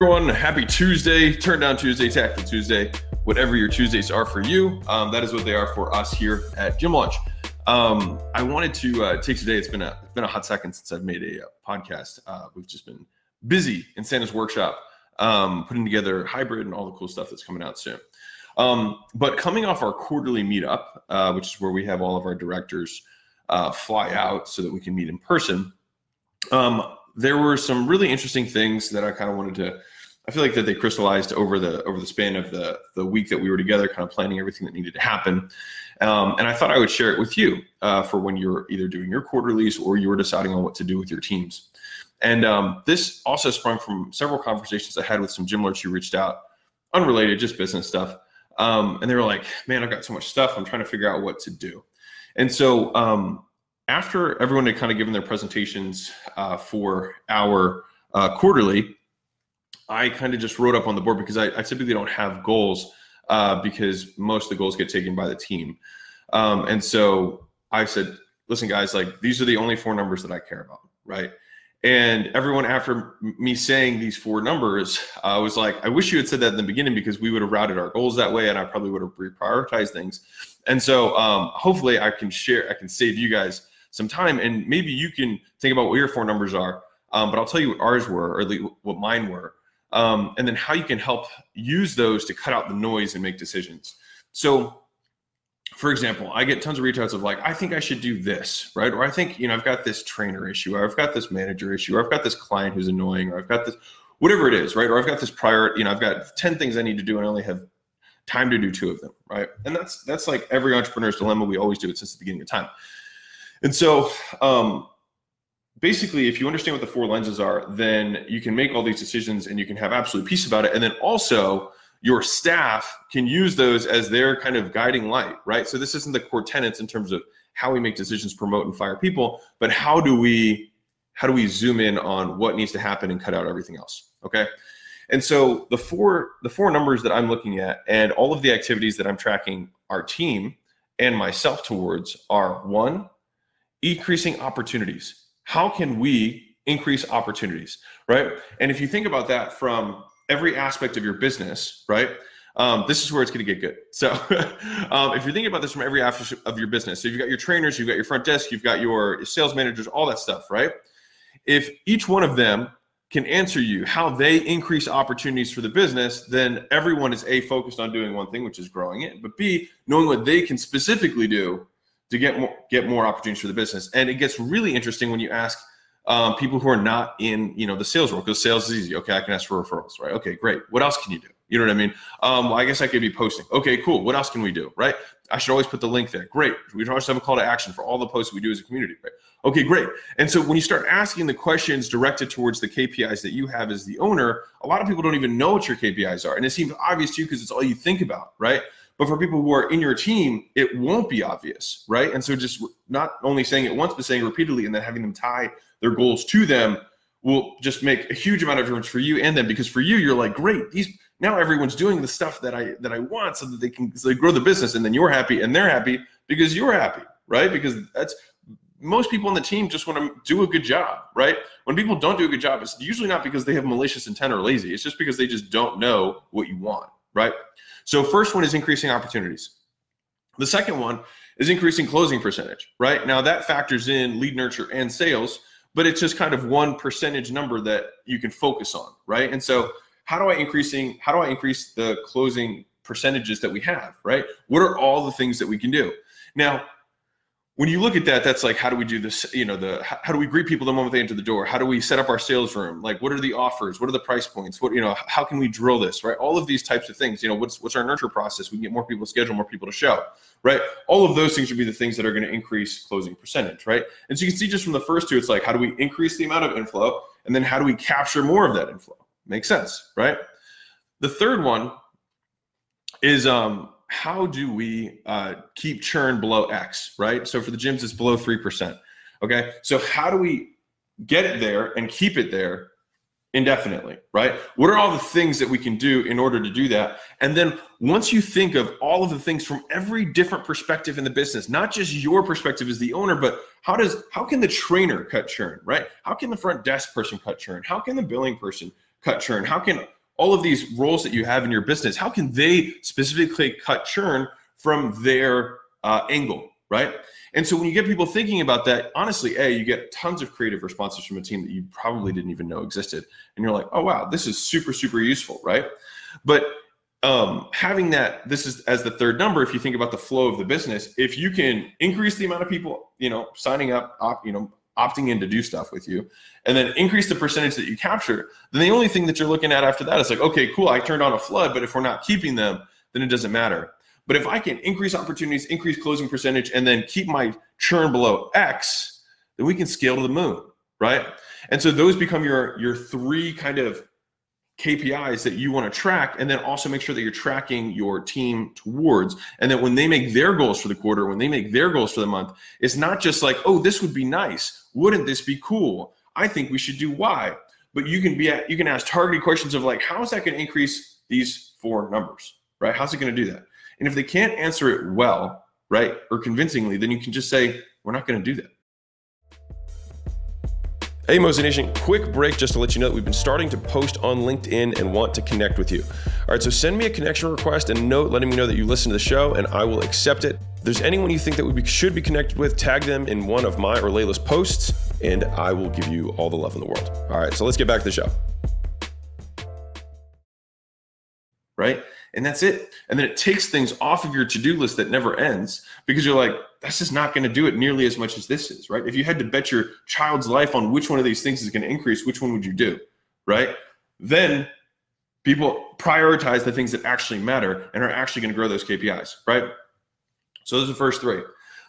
everyone. Happy Tuesday, Turn Down Tuesday, Tactical Tuesday, whatever your Tuesdays are for you. Um, that is what they are for us here at Gym Launch. Um, I wanted to uh, take today. It's been a it's been a hot second since I've made a, uh, podcast. Uh, we've just been busy in Santa's workshop, um, putting together hybrid and all the cool stuff that's coming out soon. Um, but coming off our quarterly meetup, uh, which is where we have all of our directors uh, fly out so that we can meet in person. Um, there were some really interesting things that I kind of wanted to. I feel like that they crystallized over the over the span of the the week that we were together, kind of planning everything that needed to happen. Um, and I thought I would share it with you uh, for when you're either doing your quarterlies or you were deciding on what to do with your teams. And um, this also sprung from several conversations I had with some gym lords who reached out, unrelated, just business stuff. Um, and they were like, "Man, I've got so much stuff. I'm trying to figure out what to do." And so um, after everyone had kind of given their presentations uh, for our uh, quarterly, I kind of just wrote up on the board because I, I typically don't have goals uh, because most of the goals get taken by the team. Um, and so I said, listen, guys, like these are the only four numbers that I care about, right? And everyone after me saying these four numbers uh, was like, I wish you had said that in the beginning because we would have routed our goals that way and I probably would have reprioritized things. And so um, hopefully I can share, I can save you guys some time and maybe you can think about what your four numbers are. Um, but i'll tell you what ours were or what mine were. Um, and then how you can help use those to cut out the noise and make decisions. So for example i get tons of outs of like i think i should do this right? Or i think you know i've got this trainer issue or i've got this manager issue or i've got this client who's annoying or i've got this whatever it is right? Or i've got this prior you know i've got 10 things i need to do and i only have time to do two of them right? And that's that's like every entrepreneur's dilemma. We always do it since the beginning of time and so, um, basically, if you understand what the four lenses are, then you can make all these decisions and you can have absolute peace about it. And then also, your staff can use those as their kind of guiding light, right? So this isn't the core tenets in terms of how we make decisions, promote and fire people, but how do we how do we zoom in on what needs to happen and cut out everything else? Okay. And so the four the four numbers that I'm looking at and all of the activities that I'm tracking our team and myself towards are one, increasing opportunities. How can we increase opportunities, right? And if you think about that from every aspect of your business, right? Um, this is where it's going to get good. So, um, if you're thinking about this from every aspect of your business, so you've got your trainers, you've got your front desk, you've got your sales managers, all that stuff, right? If each one of them can answer you how they increase opportunities for the business, then everyone is a focused on doing one thing, which is growing it, but b knowing what they can specifically do to get more get more opportunities for the business. And it gets really interesting when you ask um, people who are not in you know the sales role because sales is easy. Okay, I can ask for referrals, right? Okay, great. What else can you do? You know what I mean? Um, well, I guess I could be posting. Okay, cool. What else can we do? Right? I should always put the link there. Great. We should always have a call to action for all the posts we do as a community. Right? Okay, great. And so when you start asking the questions directed towards the KPIs that you have as the owner, a lot of people don't even know what your KPIs are, and it seems obvious to you because it's all you think about, right? But for people who are in your team, it won't be obvious, right? And so just not only saying it once, but saying repeatedly and then having them tie their goals to them will just make a huge amount of difference for you and them because for you, you're like, great, these now everyone's doing the stuff that I that I want so that they can so they grow the business and then you're happy and they're happy because you're happy, right? Because that's most people on the team just want to do a good job, right? When people don't do a good job, it's usually not because they have malicious intent or lazy. It's just because they just don't know what you want, right? So first one is increasing opportunities. The second one is increasing closing percentage, right? Now that factors in lead nurture and sales, but it's just kind of one percentage number that you can focus on, right? And so how do I increasing how do I increase the closing percentages that we have, right? What are all the things that we can do? Now, when you look at that, that's like, how do we do this? You know, the how do we greet people the moment they enter the door? How do we set up our sales room? Like, what are the offers? What are the price points? What you know, how can we drill this? Right? All of these types of things. You know, what's what's our nurture process? We can get more people to schedule, more people to show. Right? All of those things would be the things that are going to increase closing percentage. Right? And so you can see just from the first two, it's like, how do we increase the amount of inflow, and then how do we capture more of that inflow? Makes sense, right? The third one is um how do we uh, keep churn below X, right? So for the gyms, it's below 3%. Okay. So how do we get it there and keep it there indefinitely, right? What are all the things that we can do in order to do that? And then once you think of all of the things from every different perspective in the business, not just your perspective as the owner, but how does how can the trainer cut churn, right? How can the front desk person cut churn? How can the billing person cut churn? How can all of these roles that you have in your business, how can they specifically cut churn from their uh, angle, right? And so when you get people thinking about that, honestly, A, you get tons of creative responses from a team that you probably didn't even know existed. And you're like, oh, wow, this is super, super useful, right? But um, having that, this is as the third number, if you think about the flow of the business, if you can increase the amount of people, you know, signing up, op, you know, opting in to do stuff with you, and then increase the percentage that you capture, then the only thing that you're looking at after that is like, okay, cool, I turned on a flood, but if we're not keeping them, then it doesn't matter. But if I can increase opportunities, increase closing percentage, and then keep my churn below X, then we can scale to the moon, right? And so those become your your three kind of KPIs that you want to track, and then also make sure that you're tracking your team towards. And that when they make their goals for the quarter, when they make their goals for the month, it's not just like, oh, this would be nice. Wouldn't this be cool? I think we should do Y. But you can be at, you can ask targeted questions of like, how is that going to increase these four numbers, right? How's it going to do that? And if they can't answer it well, right, or convincingly, then you can just say, we're not going to do that. Hey, Mosey Nation, quick break just to let you know that we've been starting to post on LinkedIn and want to connect with you. All right, so send me a connection request and note letting me know that you listen to the show, and I will accept it. If there's anyone you think that we should be connected with, tag them in one of my or Leila's posts, and I will give you all the love in the world. All right, so let's get back to the show. Right? and that's it. And then it takes things off of your to-do list that never ends because you're like, that's just not going to do it nearly as much as this is, right? If you had to bet your child's life on which one of these things is going to increase, which one would you do, right? Then people prioritize the things that actually matter and are actually going to grow those KPIs, right? So those are the first three.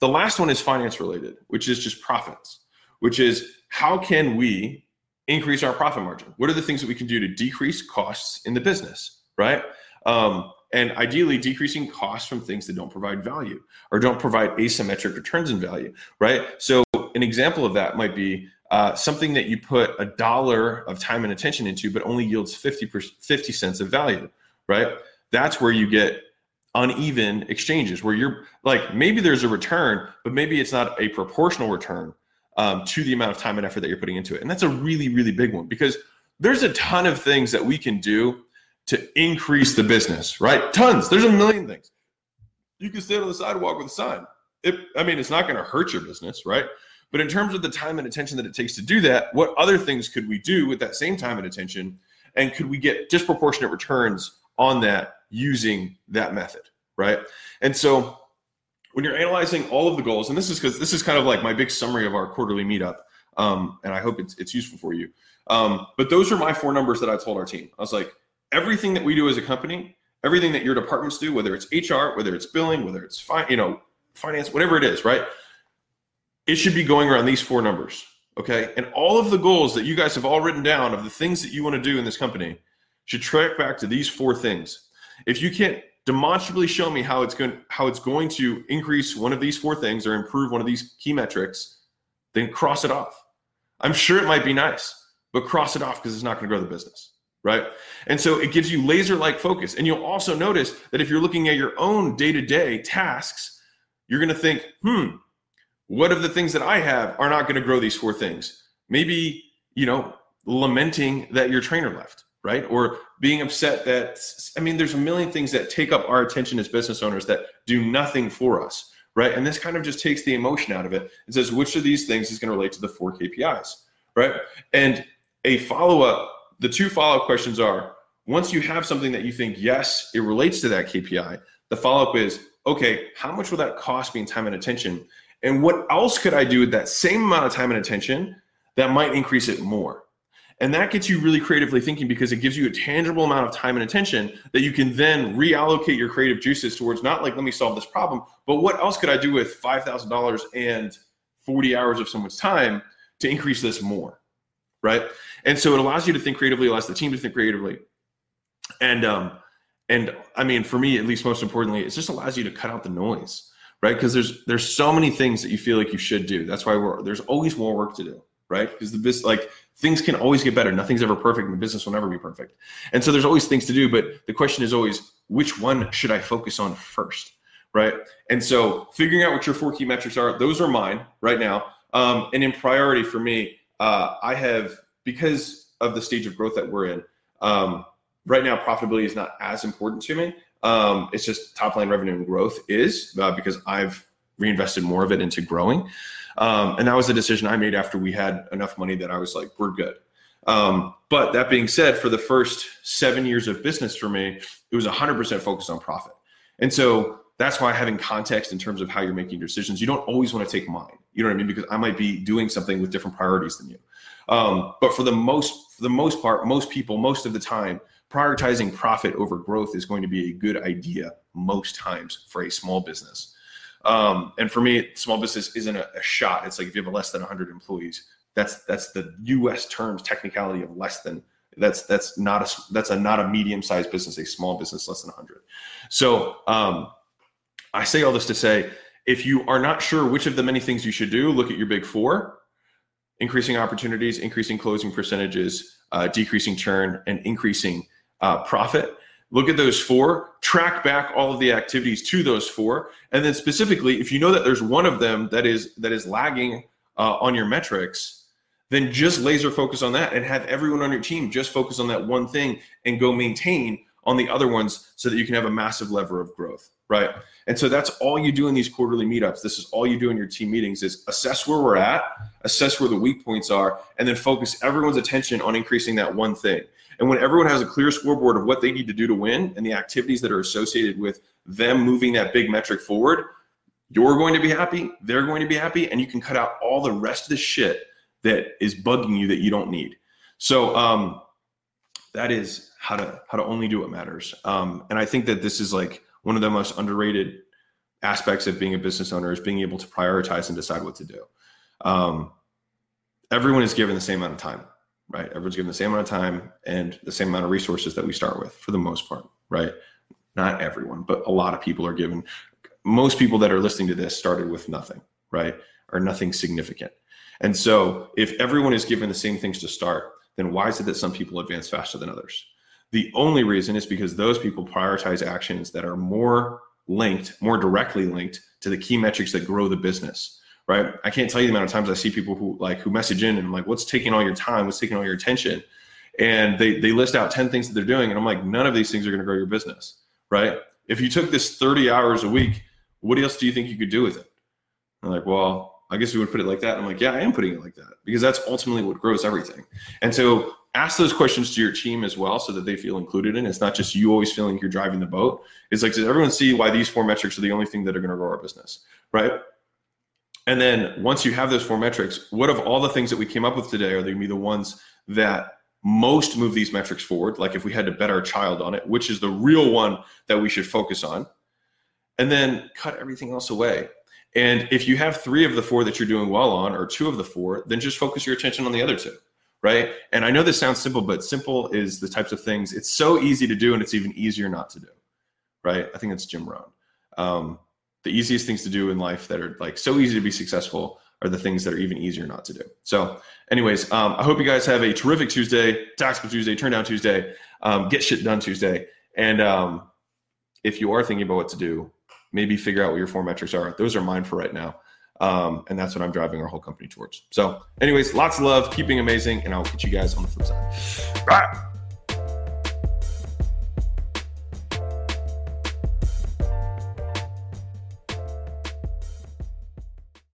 The last one is finance related, which is just profits, which is how can we increase our profit margin? What are the things that we can do to decrease costs in the business, right? Um, and ideally decreasing costs from things that don't provide value or don't provide asymmetric returns in value, right? So an example of that might be uh, something that you put a dollar of time and attention into, but only yields 50, 50 cents of value, right? That's where you get uneven exchanges where you're like, maybe there's a return, but maybe it's not a proportional return um, to the amount of time and effort that you're putting into it. And that's a really, really big one because there's a ton of things that we can do to increase the business, right? Tons. There's a million things. You can stand on the sidewalk with a sign. It, I mean, it's not going to hurt your business, right? But in terms of the time and attention that it takes to do that, what other things could we do with that same time and attention? And could we get disproportionate returns on that using that method, right? And so when you're analyzing all of the goals, and this is because this is kind of like my big summary of our quarterly meetup, um, and I hope it's, it's useful for you. Um, but those are my four numbers that I told our team. I was like, everything that we do as a company, everything that your departments do, whether it's HR, whether it's billing, whether it's fi- you know finance, whatever it is, right? It should be going around these four numbers, okay? And all of the goals that you guys have all written down of the things that you want to do in this company should track back to these four things. If you can't demonstrably show me how it's going how it's going to increase one of these four things or improve one of these key metrics, then cross it off. I'm sure it might be nice, but cross it off because it's not going to grow the business right? And so it gives you laser like focus. And you'll also notice that if you're looking at your own day to day tasks, you're going to think, hmm, what of the things that I have are not going to grow these four things? Maybe, you know, lamenting that your trainer left, right? Or being upset that, I mean, there's a million things that take up our attention as business owners that do nothing for us, right? And this kind of just takes the emotion out of it and says, which of these things is going to relate to the four KPIs, right? And a follow up the two follow up questions are once you have something that you think, yes, it relates to that KPI, the follow up is, okay, how much will that cost me in time and attention? And what else could I do with that same amount of time and attention that might increase it more? And that gets you really creatively thinking because it gives you a tangible amount of time and attention that you can then reallocate your creative juices towards not like, let me solve this problem, but what else could I do with $5,000 and 40 hours of someone's time to increase this more? Right? And so it allows you to think creatively, allows the team to think creatively, and um, and I mean, for me, at least, most importantly, it just allows you to cut out the noise, right? Because there's there's so many things that you feel like you should do. That's why we're there's always more work to do, right? Because the business, like things can always get better. Nothing's ever perfect, and the business will never be perfect. And so there's always things to do. But the question is always, which one should I focus on first? Right. And so figuring out what your four key metrics are, those are mine right now. Um, and in priority for me, uh, I have because of the stage of growth that we're in, Um, right now, profitability is not as important to me. Um, it's just top line revenue and growth is uh, because I've reinvested more of it into growing. Um, and that was a decision I made after we had enough money that I was like, we're good. Um, but that being said, for the first seven years of business for me, it was 100% focused on profit. And so that's why having context in terms of how you're making decisions, you don't always want to take mine. You know what I mean? Because I might be doing something with different priorities than you. Um, but for the most, for the most part, most people, most of the time, prioritizing profit over growth is going to be a good idea most times for a small business. Um, and for me, small business isn't a, a, shot. It's like if you have less than 100 employees, that's that's the U.S. terms technicality of less than. That's that's not a that's a not a medium sized business, a small business less than 100. So um, I say all this to say, if you are not sure which of the many things you should do, look at your big four: increasing opportunities, increasing closing percentages, uh, decreasing churn, and increasing uh, profit. Look at those four, track back all of the activities to those four, and then specifically, if you know that there's one of them that is that is lagging uh, on your metrics, then just laser focus on that and have everyone on your team just focus on that one thing and go maintain on the other ones so that you can have a massive lever of growth right? And so that's all you do in these quarterly meetups. This is all you do in your team meetings is assess where we're at assess where the weak points are and then focus everyone's attention on increasing that one thing. And when everyone has a clear scoreboard of what they need to do to win and the activities that are associated with them moving that big metric forward, you're going to be happy, they're going to be happy, and you can cut out all the rest of the shit that is bugging you that you don't need. So um, that is how to how to only do what matters. Um, and I think that this is like one of the most underrated aspects of being a business owner is being able to prioritize and decide what to do. Um, everyone is given the same amount of time right? Everyone's given the same amount of time and the same amount of resources that we start with for the most part, right? Not everyone, but a lot of people are given. Most people that are listening to this started with nothing, right? Or nothing significant. And so if everyone is given the same things to start, then why is it that some people advance faster than others? The only reason is because those people prioritize actions that are more linked, more directly linked to the key metrics that grow the business right? I can't tell you the amount of times I see people who like who message in and I'm like, what's taking all your time? What's taking all your attention? And they they list out 10 things that they're doing. And I'm like, none of these things are going to grow your business, right? If you took this 30 hours a week, what else do you think you could do with it? I'm like, well, I guess we would put it like that. I'm like, yeah, I am putting it like that because that's ultimately what grows everything. And so ask those questions to your team as well so that they feel included in. It's not just you always feeling you're driving the boat. It's like, does everyone see why these four metrics are the only thing that are going to grow our business? Right. And then once you have those four metrics, what of all the things that we came up with today are they going to be the ones that most move these metrics forward? Like if we had to bet our child on it, which is the real one that we should focus on, and then cut everything else away. And if you have three of the four that you're doing well on, or two of the four, then just focus your attention on the other two. Right. And I know this sounds simple, but simple is the types of things it's so easy to do, and it's even easier not to do. Right. I think it's Jim Rohn. Um, the easiest things to do in life that are like so easy to be successful are the things that are even easier not to do. So, anyways, um, I hope you guys have a terrific Tuesday, Tactical Tuesday, Turn Down Tuesday, um, Get Shit Done Tuesday. And um, if you are thinking about what to do, maybe figure out what your four metrics are. Those are mine for right now. Um, and that's what I'm driving our whole company towards. So, anyways, lots of love, keeping amazing, and I'll catch you guys on the flip side. Bye.